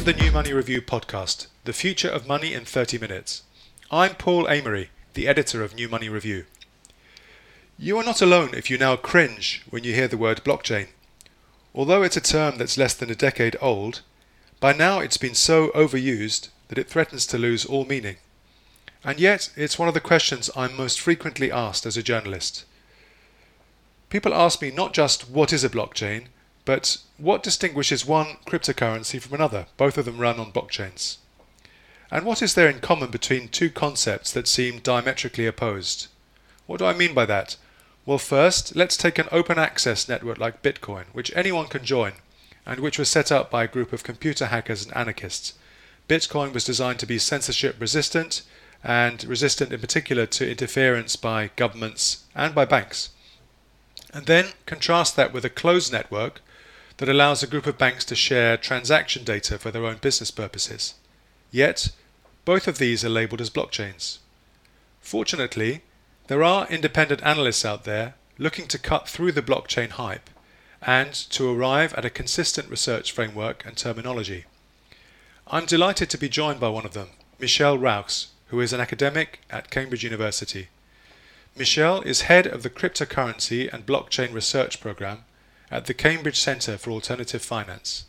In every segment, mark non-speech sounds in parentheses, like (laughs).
to the New Money Review podcast, the future of money in 30 minutes. I'm Paul Amery, the editor of New Money Review. You are not alone if you now cringe when you hear the word blockchain. Although it's a term that's less than a decade old, by now it's been so overused that it threatens to lose all meaning. And yet, it's one of the questions I'm most frequently asked as a journalist. People ask me not just what is a blockchain, but what distinguishes one cryptocurrency from another? Both of them run on blockchains. And what is there in common between two concepts that seem diametrically opposed? What do I mean by that? Well, first, let's take an open access network like Bitcoin, which anyone can join, and which was set up by a group of computer hackers and anarchists. Bitcoin was designed to be censorship resistant, and resistant in particular to interference by governments and by banks. And then contrast that with a closed network that allows a group of banks to share transaction data for their own business purposes. Yet, both of these are labeled as blockchains. Fortunately, there are independent analysts out there looking to cut through the blockchain hype and to arrive at a consistent research framework and terminology. I'm delighted to be joined by one of them, Michel Rauchs, who is an academic at Cambridge University. Michel is head of the Cryptocurrency and Blockchain Research Program at the Cambridge Centre for Alternative Finance.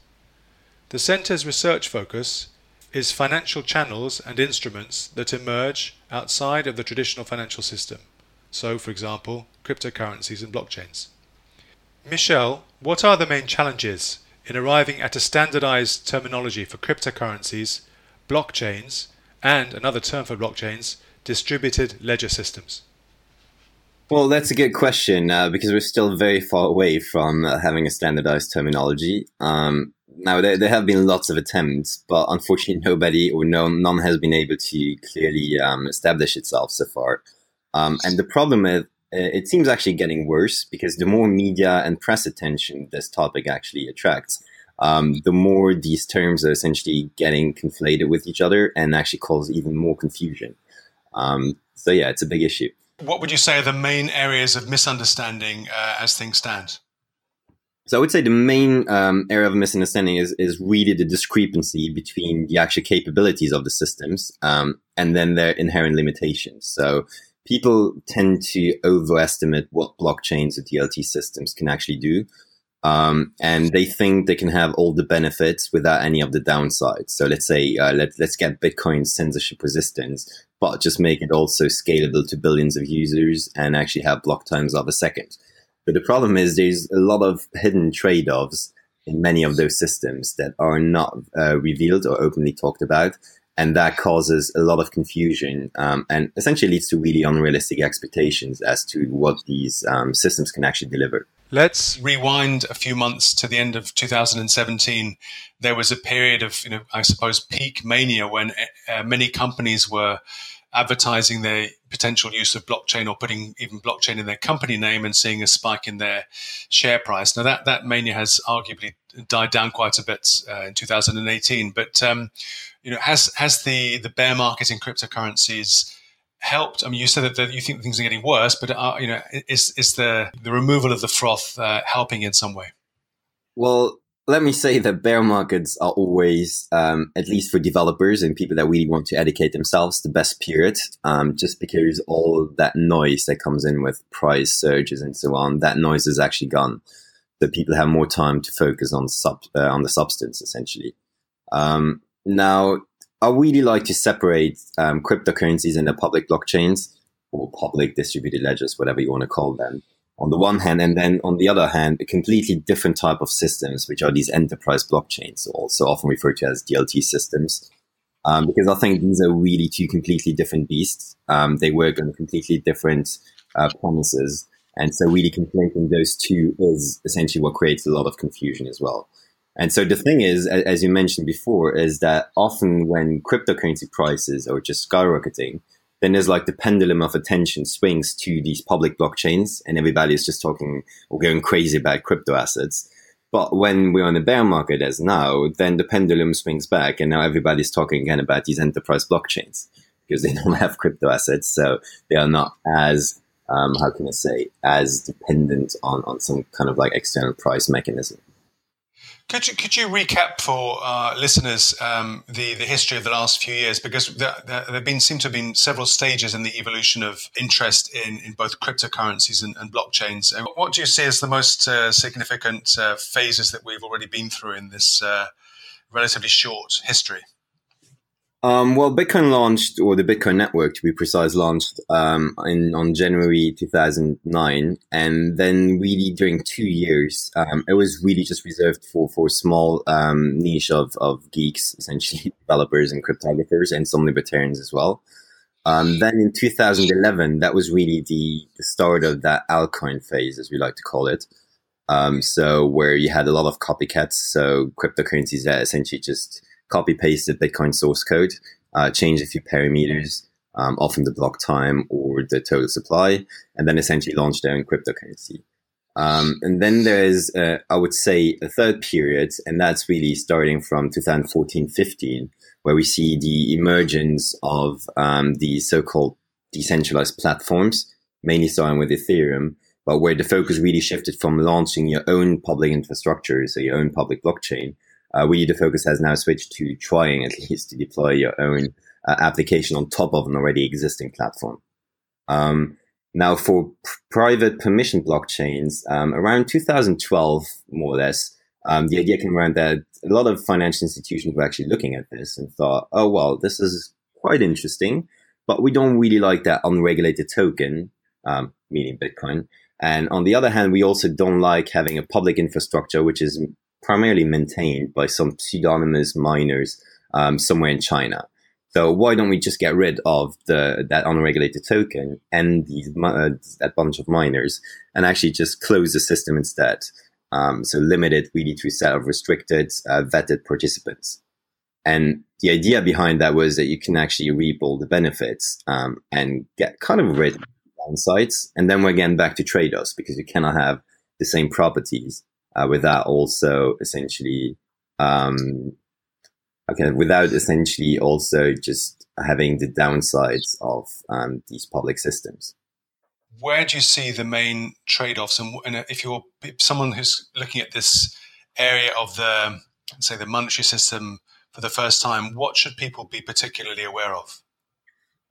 The Centre's research focus is financial channels and instruments that emerge outside of the traditional financial system, so, for example, cryptocurrencies and blockchains. Michel, what are the main challenges in arriving at a standardized terminology for cryptocurrencies, blockchains, and another term for blockchains, distributed ledger systems? Well, that's a good question uh, because we're still very far away from uh, having a standardized terminology. Um, now, there, there, have been lots of attempts, but unfortunately, (laughs) nobody or no, none has been able to clearly um, establish itself so far. Um, and the problem is, it seems actually getting worse because the more media and press attention this topic actually attracts, um, the more these terms are essentially getting conflated with each other and actually cause even more confusion. Um, so, yeah, it's a big issue what would you say are the main areas of misunderstanding uh, as things stand? So I would say the main um, area of misunderstanding is is really the discrepancy between the actual capabilities of the systems um, and then their inherent limitations. So people tend to overestimate what blockchains or DLT systems can actually do. Um, and they think they can have all the benefits without any of the downsides. So let's say uh, let, let's get Bitcoin censorship resistance, but just make it also scalable to billions of users and actually have block times of a second. But the problem is there's a lot of hidden trade offs in many of those systems that are not uh, revealed or openly talked about. And that causes a lot of confusion um, and essentially leads to really unrealistic expectations as to what these um, systems can actually deliver. Let's rewind a few months to the end of 2017. There was a period of, you know, I suppose, peak mania when uh, many companies were advertising their potential use of blockchain or putting even blockchain in their company name and seeing a spike in their share price. Now that that mania has arguably died down quite a bit uh, in 2018, but um, you know, has has the the bear market in cryptocurrencies helped? I mean, you said that, you think things are getting worse, but uh, you know, is is the the removal of the froth uh, helping in some way? Well, let me say that bear markets are always, um, at least for developers and people that really want to educate themselves, the best period. Um, just because all that noise that comes in with price surges and so on, that noise is actually gone. So people have more time to focus on sub uh, on the substance essentially. Um, now, I really like to separate um, cryptocurrencies and the public blockchains or public distributed ledgers, whatever you want to call them, on the one hand, and then on the other hand, a completely different type of systems, which are these enterprise blockchains, also often referred to as DLT systems. Um, because I think these are really two completely different beasts. Um, they work on completely different uh, promises. And so really conflating those two is essentially what creates a lot of confusion as well. And so the thing is, as you mentioned before, is that often when cryptocurrency prices are just skyrocketing, then there's like the pendulum of attention swings to these public blockchains and everybody is just talking or going crazy about crypto assets. But when we're on the bear market as now, then the pendulum swings back and now everybody's talking again about these enterprise blockchains because they (laughs) don't have crypto assets. So they are not as, um, how can I say, as dependent on, on some kind of like external price mechanism. Could you, could you recap for uh, listeners um, the, the history of the last few years? Because there, there, been seem to have been several stages in the evolution of interest in, in both cryptocurrencies and, and blockchains. What do you see as the most uh, significant uh, phases that we've already been through in this uh, relatively short history? Um, well, Bitcoin launched, or the Bitcoin network to be precise, launched um, in on January 2009, and then really during two years, um, it was really just reserved for for small um, niche of of geeks, essentially (laughs) developers and cryptographers, and some libertarians as well. Um, then in 2011, that was really the, the start of that altcoin phase, as we like to call it. Um, so where you had a lot of copycats, so cryptocurrencies that essentially just copy paste the Bitcoin source code, uh, change a few parameters, um, often the block time or the total supply, and then essentially launch their own cryptocurrency. Um, and then there's, uh, I would say, a third period, and that's really starting from 2014-15, where we see the emergence of um, the so-called decentralized platforms, mainly starting with Ethereum, but where the focus really shifted from launching your own public infrastructure, so your own public blockchain, uh, where the focus has now switched to trying at (laughs) least to deploy your own uh, application on top of an already existing platform. Um, now, for p- private permission blockchains, um, around 2012, more or less, um, the idea came around that a lot of financial institutions were actually looking at this and thought, oh, well, this is quite interesting, but we don't really like that unregulated token, um, meaning Bitcoin. And on the other hand, we also don't like having a public infrastructure, which is primarily maintained by some pseudonymous miners um, somewhere in China. So why don't we just get rid of the that unregulated token and these uh, that bunch of miners and actually just close the system instead? Um, so limit it really to a set of restricted, uh, vetted participants. And the idea behind that was that you can actually reap all the benefits um, and get kind of rid of downsides. And then we're again back to trade-offs because you cannot have the same properties uh, without also essentially um, okay without essentially also just having the downsides of um, these public systems. Where do you see the main trade-offs? And, and if you're someone who's looking at this area of the say the monetary system for the first time what should people be particularly aware of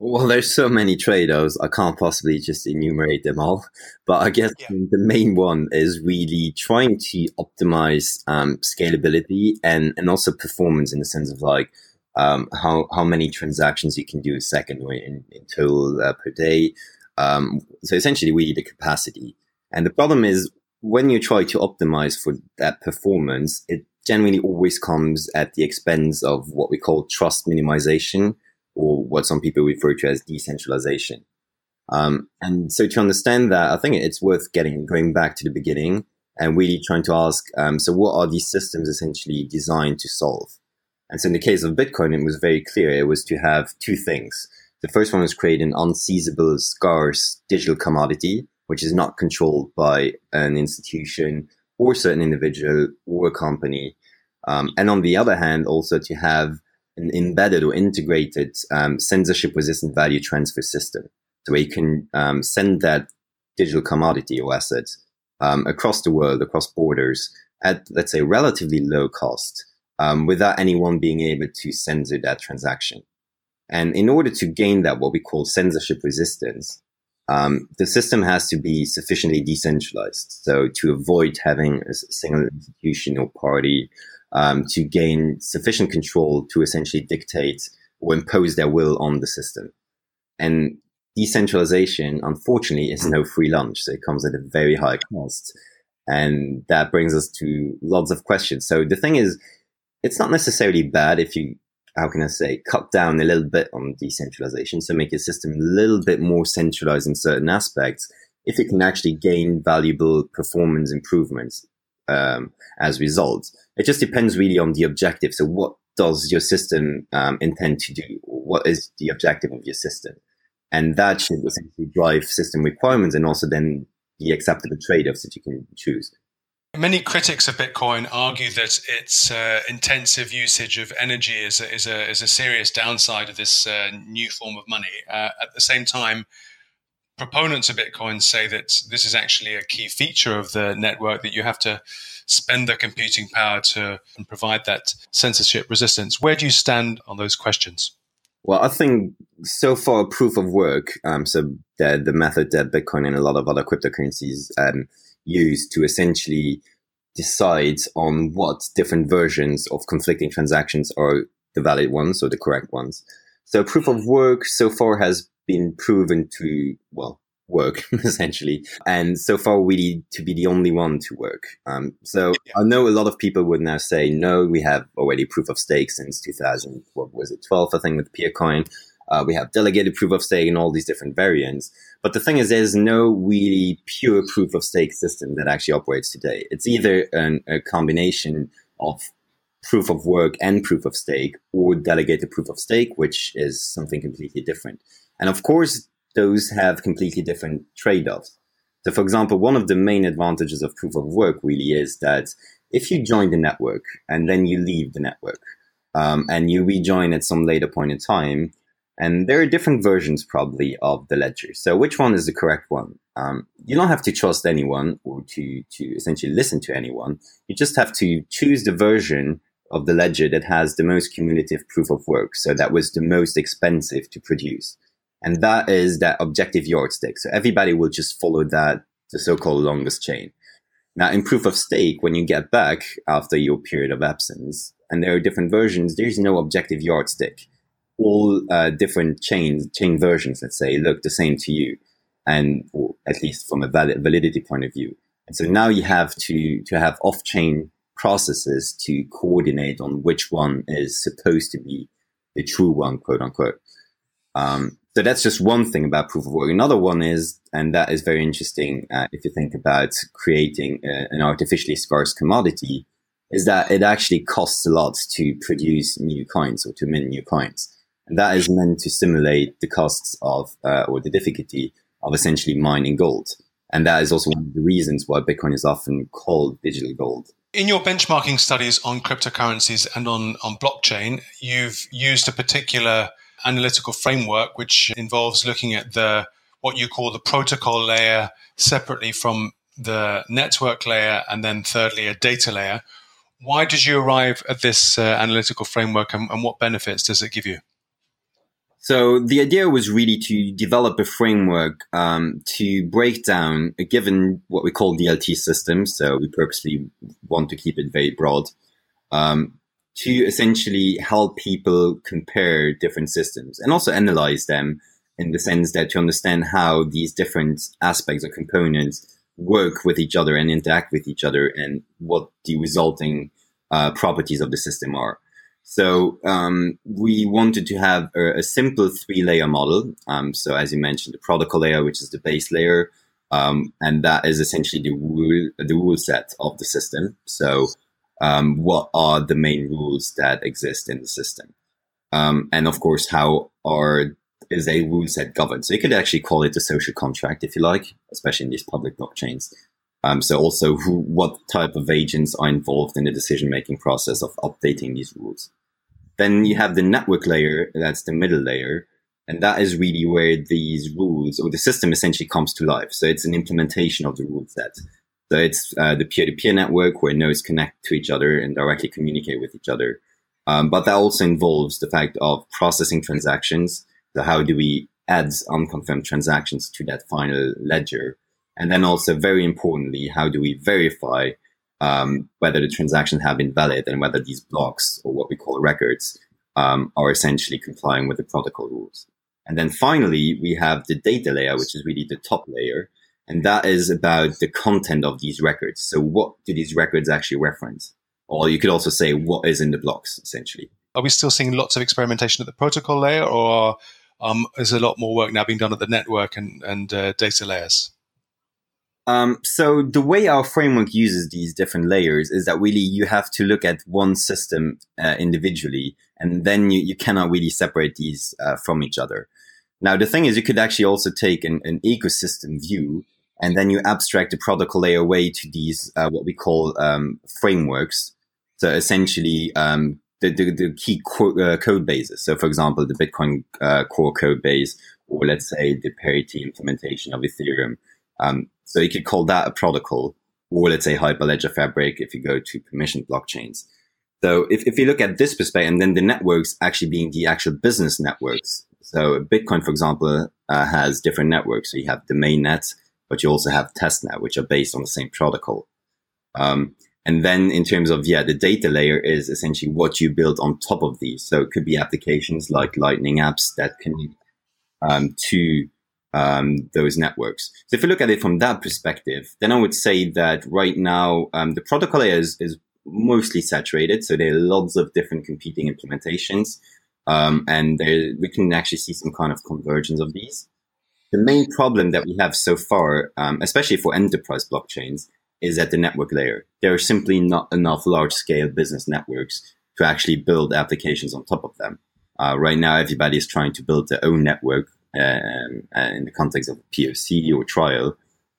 well, there's so many trade-offs. I can't possibly just enumerate them all. But I guess yeah. the main one is really trying to optimize um, scalability and, and also performance in the sense of like um, how, how many transactions you can do a second in, in total uh, per day. Um, so essentially, we need the capacity. And the problem is when you try to optimize for that performance, it generally always comes at the expense of what we call trust minimization or what some people refer to as decentralization. Um, and so to understand that, I think it's worth getting going back to the beginning and really trying to ask, um, so what are these systems essentially designed to solve? And so in the case of Bitcoin, it was very clear it was to have two things. The first one was create an unseizable, scarce digital commodity, which is not controlled by an institution or certain individual or a company. Um, and on the other hand, also to have an embedded or integrated um, censorship resistant value transfer system. So where you can um, send that digital commodity or asset um, across the world, across borders at, let's say, relatively low cost um, without anyone being able to censor that transaction. And in order to gain that, what we call censorship resistance, um, the system has to be sufficiently decentralized. So to avoid having a single institution or party um, to gain sufficient control to essentially dictate or impose their will on the system. And decentralization, unfortunately, is no free lunch. So it comes at a very high cost. And that brings us to lots of questions. So the thing is, it's not necessarily bad if you, how can I say, cut down a little bit on decentralization. So make your system a little bit more centralized in certain aspects. If it can actually gain valuable performance improvements um, as results. It just depends really on the objective. So what does your system um, intend to do? What is the objective of your system? And that should essentially drive system requirements and also then the acceptable trade-offs that you can choose. Many critics of Bitcoin argue that its uh, intensive usage of energy is a, is a, is a serious downside of this uh, new form of money. Uh, at the same time, proponents of Bitcoin say that this is actually a key feature of the network that you have to spend the computing power to provide that censorship resistance. Where do you stand on those questions? Well, I think so far proof of work, um, so the, the method that Bitcoin and a lot of other cryptocurrencies um, use to essentially decide on what different versions of conflicting transactions are the valid ones or the correct ones. So proof of work so far has been proven to, well, work (laughs) essentially. And so far we need to be the only one to work. Um, so yeah. I know a lot of people would now say, no, we have already proof of stake since 2000, what was it, 12, I think with Peercoin. Uh, we have delegated proof of stake and all these different variants. But the thing is, there's no really pure proof of stake system that actually operates today. It's either an, a combination of proof of work and proof of stake or delegated proof of stake, which is something completely different. And of course, those have completely different trade-offs. So for example, one of the main advantages of proof of work really is that if you join the network and then you leave the network um, and you rejoin at some later point in time, and there are different versions probably of the ledger. So which one is the correct one? Um, you don't have to trust anyone or to, to essentially listen to anyone. You just have to choose the version of the ledger that has the most cumulative proof of work. So that was the most expensive to produce. And that is that objective yardstick. So everybody will just follow that, the so-called longest chain. Now in proof of stake, when you get back after your period of absence, and there are different versions, there's no objective yardstick. All uh, different chains, chain versions, let's say, look the same to you, and at least from a valid, validity point of view. And so now you have to to have off-chain processes to coordinate on which one is supposed to be the true one, quote unquote. Um, so that's just one thing about proof of work. Another one is, and that is very interesting uh, if you think about creating a, uh, an artificially scarce commodity, is that it actually costs a lot to produce new coins or to mint new coins. And that is meant to simulate the costs of, uh, or the difficulty of essentially mining gold. And that is also one of the reasons why Bitcoin is often called digital gold. In your benchmarking studies on cryptocurrencies and on, on blockchain, you've used a particular analytical framework, which involves looking at the what you call the protocol layer separately from the network layer, and then thirdly a data layer. Why did you arrive at this uh, analytical framework, and, and what benefits does it give you? So the idea was really to develop a framework um, to break down a given what we call DLT system. So we purposely want to keep it very broad. Um, to essentially help people compare different systems and also analyze them in the sense that to understand how these different aspects or components work with each other and interact with each other and what the resulting uh, properties of the system are. So um, we wanted to have a, a simple three-layer model. Um, so as you mentioned, the protocol layer, which is the base layer, um, and that is essentially the rule the rule set of the system. So um, what are the main rules that exist in the system. Um, and of course, how are is a rule set governed? So you could actually call it a social contract if you like, especially in these public blockchains. Um, so also who, what type of agents are involved in the decision making process of updating these rules. Then you have the network layer, that's the middle layer. And that is really where these rules or the system essentially comes to life. So it's an implementation of the rule set. So it's uh, the peer-to-peer network where nodes connect to each other and directly communicate with each other. Um, but that also involves the fact of processing transactions. So how do we add unconfirmed transactions to that final ledger? And then also very importantly, how do we verify um, whether the transactions have been valid and whether these blocks or what we call records um, are essentially complying with the protocol rules. And then finally, we have the data layer, which is really the top layer, and that is about the content of these records. So what do these records actually reference? Or you could also say what is in the blocks, essentially. Are we still seeing lots of experimentation at the protocol layer, or um, is a lot more work now being done at the network and, and uh, data layers? Um, so the way our framework uses these different layers is that really you have to look at one system uh, individually, and then you, you cannot really separate these uh, from each other. Now, the thing is, you could actually also take an, an ecosystem view and then you abstract the protocol layer away to these uh, what we call um, frameworks. So essentially, um, the, the, the, key co- uh, code bases. So, for example, the Bitcoin uh, core code base or let's say the parity implementation of Ethereum. Um, so you could call that a protocol, or let's say Hyperledger Fabric if you go to permission blockchains. So if, if you look at this perspective, and then the networks actually being the actual business networks. So Bitcoin, for example, uh, has different networks. So you have the main mainnet, but you also have testnet, which are based on the same protocol. Um, and then in terms of, yeah, the data layer is essentially what you build on top of these. So it could be applications like Lightning apps that can um, to um, those networks. So if you look at it from that perspective, then I would say that right now um, the protocol layer is, is, mostly saturated. So there are lots of different competing implementations, um, and there, we can actually see some kind of convergence of these. The main problem that we have so far, um, especially for enterprise blockchains, is at the network layer. There are simply not enough large scale business networks to actually build applications on top of them. Uh, right now, everybody is trying to build their own network um, in the context of POC or trial.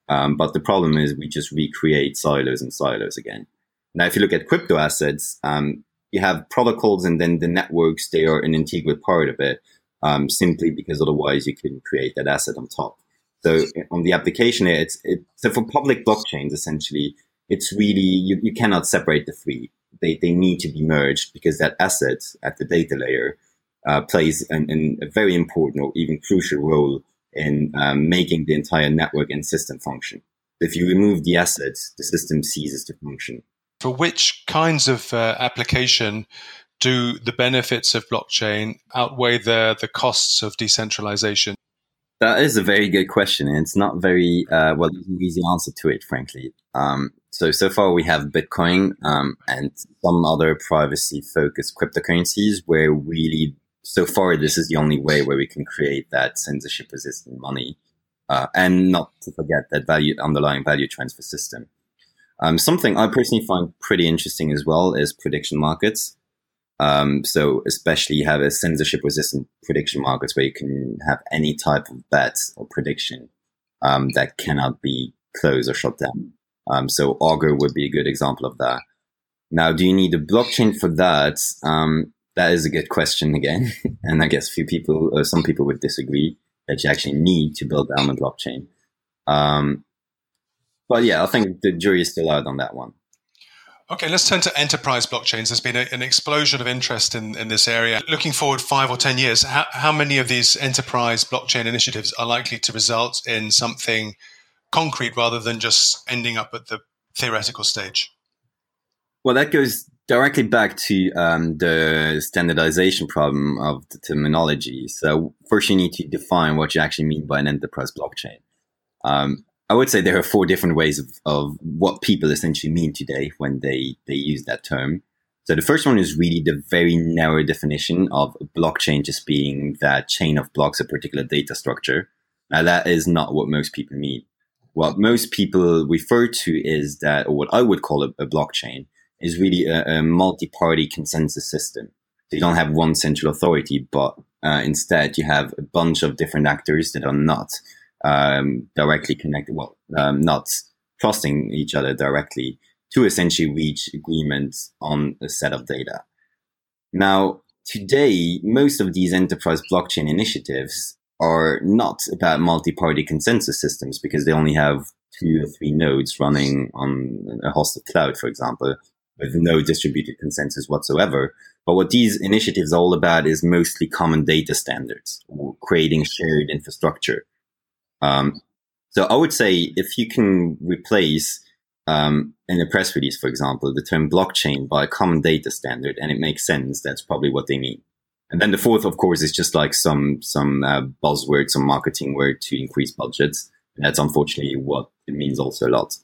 Um, but the problem is we just recreate silos and silos again. Now, if you look at crypto assets, um, you have protocols and then the networks, they are an integral part of it, um, simply because otherwise you couldn't create that asset on top. So on the application, it's, it, so for public blockchains, essentially, it's really, you, you cannot separate the three. They, they need to be merged because that asset at the data layer uh, plays an, an, a very important or even crucial role in um, making the entire network and system function. If you remove the assets, the system ceases to function. For which kinds of uh, application do the benefits of blockchain outweigh the, the costs of decentralization? That is a very good question, and it's not very uh, well easy answer to it, frankly. Um, so so far we have Bitcoin um, and some other privacy-focused cryptocurrencies, where really so far this is the only way where we can create that censorship-resistant money, uh, and not to forget that value underlying value transfer system. Um, something I personally find pretty interesting as well is prediction markets. Um, so especially you have a censorship resistant prediction markets where you can have any type of bet or prediction um, that cannot be closed or shut down. Um, so Augur would be a good example of that. Now, do you need a blockchain for that? Um, that is a good question again. (laughs) and I guess few people, or some people would disagree that you actually need to build down a blockchain. Um, but yeah, I think the jury is still out on that one. Okay, let's turn to enterprise blockchains. There's been a, an explosion of interest in, in this area. Looking forward five or 10 years, how, how many of these enterprise blockchain initiatives are likely to result in something concrete rather than just ending up at the theoretical stage? Well, that goes directly back to um, the standardization problem of the terminology. So, first, you need to define what you actually mean by an enterprise blockchain. Um, I would say there are four different ways of, of what people essentially mean today when they, they use that term. So the first one is really the very narrow definition of blockchain just being that chain of blocks, a particular data structure. Now that is not what most people mean. What most people refer to is that, or what I would call a, a blockchain, is really a, a, multi-party consensus system. So you don't have one central authority, but uh, instead you have a bunch of different actors that are not um, directly connected, well, um, not trusting each other directly to essentially reach agreements on a set of data. Now, today, most of these enterprise blockchain initiatives are not about multi-party consensus systems because they only have two or three nodes running on a hosted cloud, for example, with no distributed consensus whatsoever. But what these initiatives are all about is mostly common data standards creating shared infrastructure um, so I would say if you can replace um, in a press release, for example, the term blockchain by a common data standard, and it makes sense, that's probably what they mean. And then the fourth, of course, is just like some some uh, buzzword, some marketing word to increase budgets. And that's unfortunately what it means also a lot.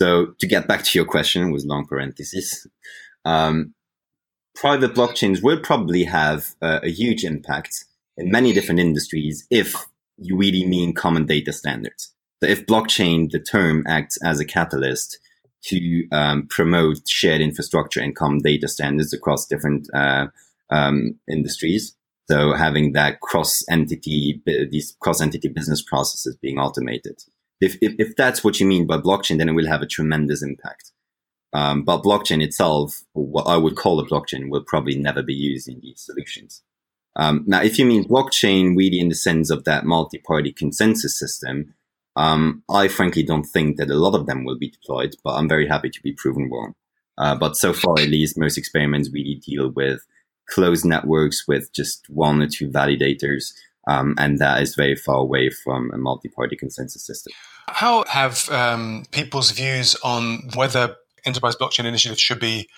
So to get back to your question with long parentheses, um, private blockchains will probably have uh, a huge impact in many different industries if you really mean common data standards. So if blockchain, the term acts as a catalyst to um, promote shared infrastructure and common data standards across different uh, um, industries. So having that cross entity, these cross entity business processes being automated. If, if, if, that's what you mean by blockchain, then it will have a tremendous impact. Um, but blockchain itself, what I would call a blockchain, will probably never be used in these solutions. Um, now, if you mean blockchain really in the sense of that multi-party consensus system, um, I frankly don't think that a lot of them will be deployed, but I'm very happy to be proven wrong. Uh, but so far, at least, most experiments really deal with closed networks with just one or two validators, um, and that is very far away from a multi-party consensus system. How have um, people's views on whether enterprise blockchain initiatives should be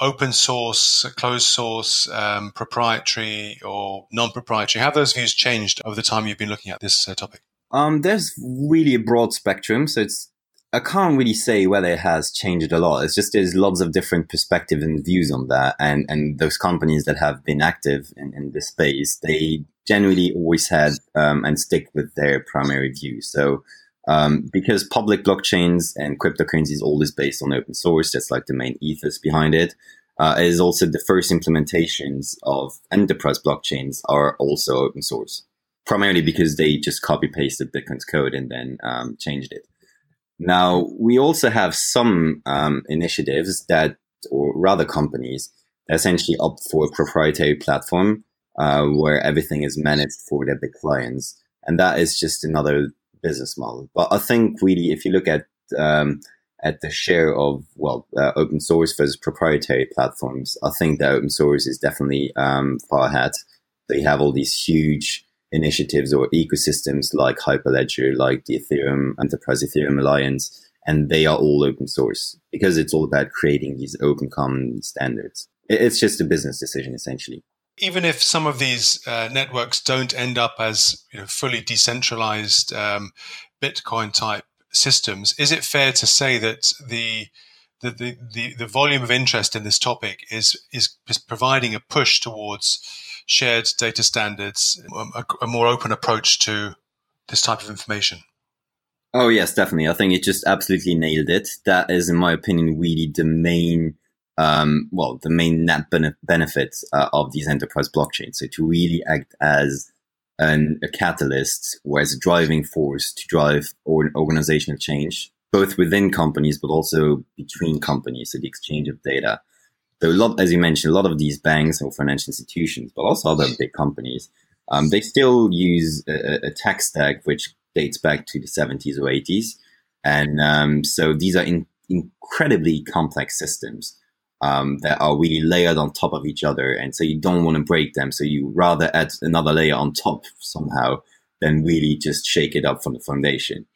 open source, closed source, um, proprietary, or non-proprietary? Have those views changed over the time you've been looking at this uh, topic? Um, there's really a broad spectrum, so it's I can't really say whether it has changed a lot. It's just there's lots of different perspectives and views on that, and and those companies that have been active in, in this space, they generally always had um, and stick with their primary view. So um, because public blockchains and cryptocurrencies all is based on open source, that's like the main ethos behind it. Uh, is also the first implementations of enterprise blockchains are also open source, primarily because they just copy pasted Bitcoin's code and then um, changed it. Now, we also have some um, initiatives that, or rather companies, essentially opt for a proprietary platform uh, where everything is managed for their big clients. And that is just another business model. But I think really, if you look at um, at the share of well uh, open source versus proprietary platforms, I think that open source is definitely um, far ahead. They have all these huge initiatives or ecosystems like Hyperledger, like the Ethereum Enterprise Ethereum Alliance, and they are all open source because it's all about creating these open common standards. It's just a business decision essentially. Even if some of these uh, networks don't end up as you know, fully decentralized um, Bitcoin type systems, is it fair to say that the the, the, the, volume of interest in this topic is, is, providing a push towards shared data standards, a, a more open approach to this type of information? Oh, yes, definitely. I think it just absolutely nailed it. That is, in my opinion, really the main, um, well, the main net bene- benefit uh, of these enterprise blockchains. So to really act as an, a catalyst or as a driving force to drive or organizational change, both within companies, but also between companies. So the exchange of data. So a lot, as you mentioned, a lot of these banks or financial institutions, but also other big companies, um, they still use a, a, tech stack which dates back to the 70s or 80s. And um, so these are in, incredibly complex systems um, that are really layered on top of each other. And so you don't want to break them. So you rather add another layer on top somehow than really just shake it up from the foundation.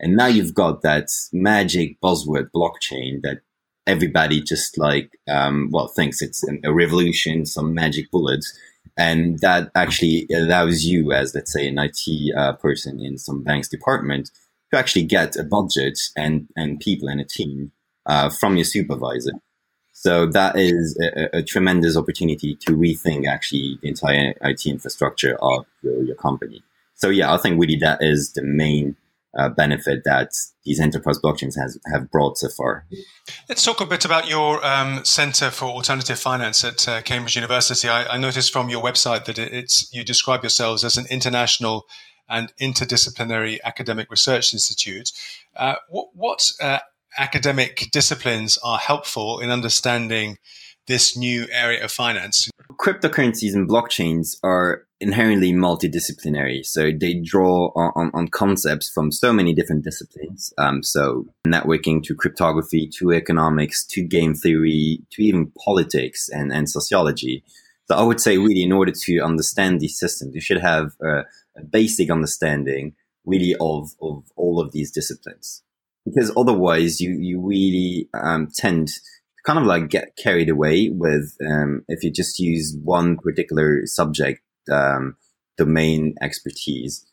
And now you've got that magic buzzword blockchain that everybody just like um, well thinks it's a revolution, some magic bullets, and that actually allows you, as let's say an IT uh, person in some bank's department, to actually get a budget and and people and a team uh, from your supervisor. So that is a, a, tremendous opportunity to rethink actually the entire IT infrastructure of your, your company. So yeah, I think really that is the main uh, benefit that these enterprise blockchains has have brought so far. Let's talk a bit about your um, Center for Alternative Finance at uh, Cambridge University. I, I, noticed from your website that it's you describe yourselves as an international and interdisciplinary academic research institute. Uh, what, what uh, academic disciplines are helpful in understanding this new area of finance? Cryptocurrencies and blockchains are inherently multidisciplinary. So they draw on, on, on, concepts from so many different disciplines. Um, so networking to cryptography to economics to game theory to even politics and, and sociology. So I would say really in order to understand these systems, you should have a, a basic understanding really of, of all of these disciplines. Because otherwise you, you really um, tend to kind of like get carried away with um, if you just use one particular subject um, domain expertise.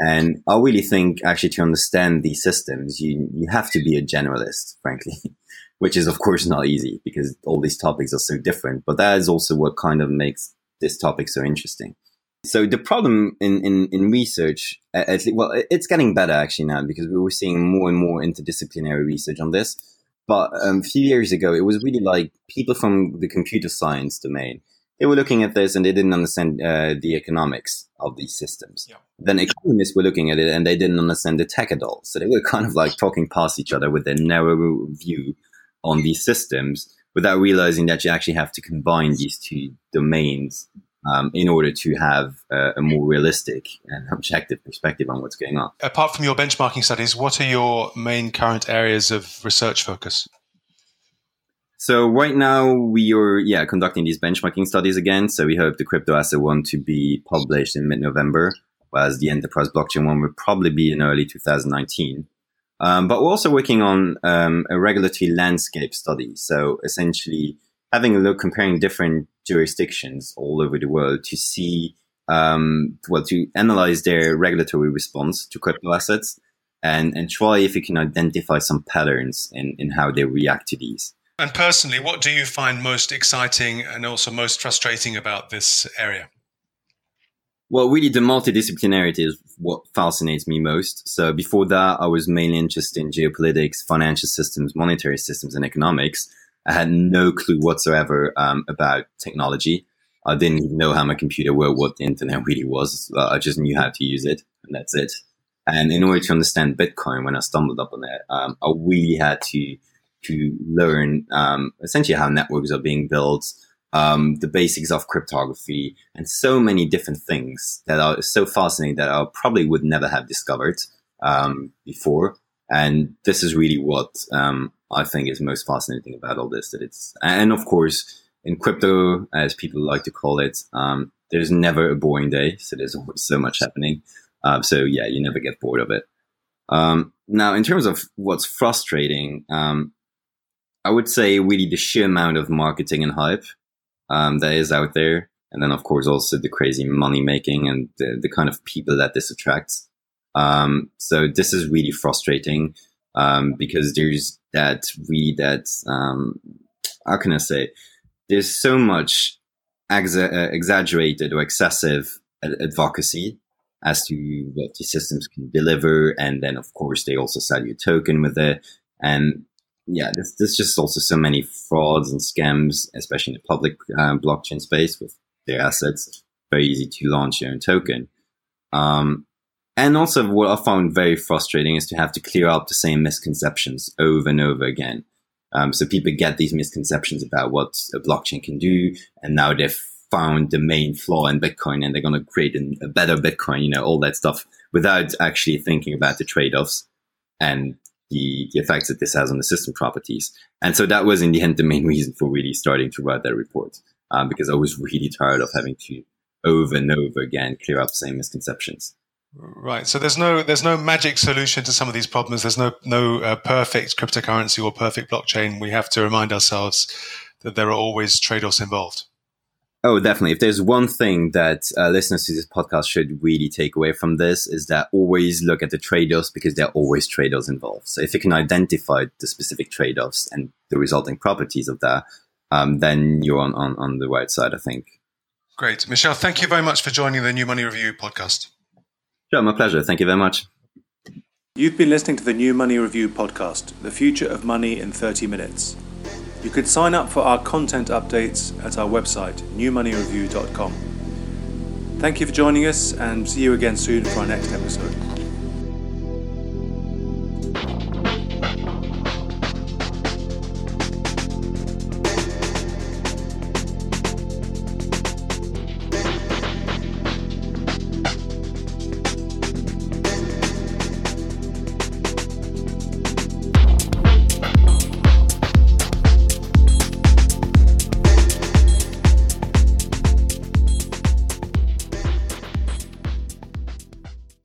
And I really think actually to understand these systems, you you have to be a generalist, frankly, (laughs) which is of course not easy because all these topics are so different. But that is also what kind of makes this topic so interesting. So the problem in, in, in research, at least, well, it's getting better actually now because we were seeing more and more interdisciplinary research on this. But um, a few years ago, it was really like people from the computer science domain. They were looking at this and they didn't understand uh, the economics of these systems. Yeah. Then economists were looking at it and they didn't understand the tech at all. So they were (laughs) kind of like talking past each other with their narrow view on these systems without realizing that you actually have to combine these two domains um, in order to have a, a more realistic and objective perspective on what's going on. Apart from your benchmarking studies, what are your main current areas of research focus? So right now we are yeah conducting these benchmarking studies again. So we hope the crypto asset one to be published in mid-November, whereas the enterprise blockchain one will probably be in early 2019. Um, but we're also working on um, a regulatory landscape study. So essentially having a look, comparing different jurisdictions all over the world to see, um, well, to analyze their regulatory response to crypto assets and, and try if you can identify some patterns in, in how they react to these. And personally, what do you find most exciting and also most frustrating about this area? Well, really, the multidisciplinarity is what fascinates me most. So before that, I was mainly interested in geopolitics, financial systems, monetary systems, and economics. I had no clue whatsoever um, about technology. I didn't even know how my computer worked, what the internet really was. I just knew how to use it, and that's it. And in order to understand Bitcoin, when I stumbled upon it, um, I really had to to learn um, essentially how networks are being built, um, the basics of cryptography, and so many different things that are so fascinating that I probably would never have discovered um, before. And this is really what um, I think is most fascinating about all this. That it's and of course in crypto, as people like to call it, um, there's never a boring day. So there's always so much happening. Uh, so yeah, you never get bored of it. Um, now, in terms of what's frustrating, um, I would say really the sheer amount of marketing and hype um, that is out there. And then, of course, also the crazy money making and the, the kind of people that this attracts. Um, so this is really frustrating um, because there's that really that um, how can I say? There's so much exa- uh, exaggerated or excessive ad- advocacy as to what these systems can deliver, and then of course they also sell you a token with it, and yeah, there's, there's just also so many frauds and scams, especially in the public uh, blockchain space with their assets. Very easy to launch your own token. Um, and also, what I found very frustrating is to have to clear up the same misconceptions over and over again. Um, so people get these misconceptions about what a blockchain can do, and now they've found the main flaw in Bitcoin, and they're going to create a better Bitcoin, you know, all that stuff, without actually thinking about the trade-offs. And the, the effects that this has on the system properties. And so that was in the end the main (laughs) reason for really starting to write that report, um, because I was really tired of having to over and over again clear up the same misconceptions. Right. So there's no there's no magic solution to some of these problems. There's no no uh, perfect cryptocurrency or perfect blockchain. We have to remind ourselves that there are always trade-offs involved. Oh, definitely. If there's one thing that uh, listeners to this podcast should really take away from this is that always look at the trade-offs because there are always trade-offs involved. So if you can identify the specific trade-offs and the resulting properties of that, um, then you're on, on, on the right side, I think. Great. Michel, thank you very much for joining the New Money Review podcast. Sure, my pleasure. Thank you very much. You've been listening to the New Money Review podcast, The Future of Money in 30 Minutes. You could sign up for our content updates at our website, newmoneyreview.com. Thank you for joining us and see you again soon for our next episode.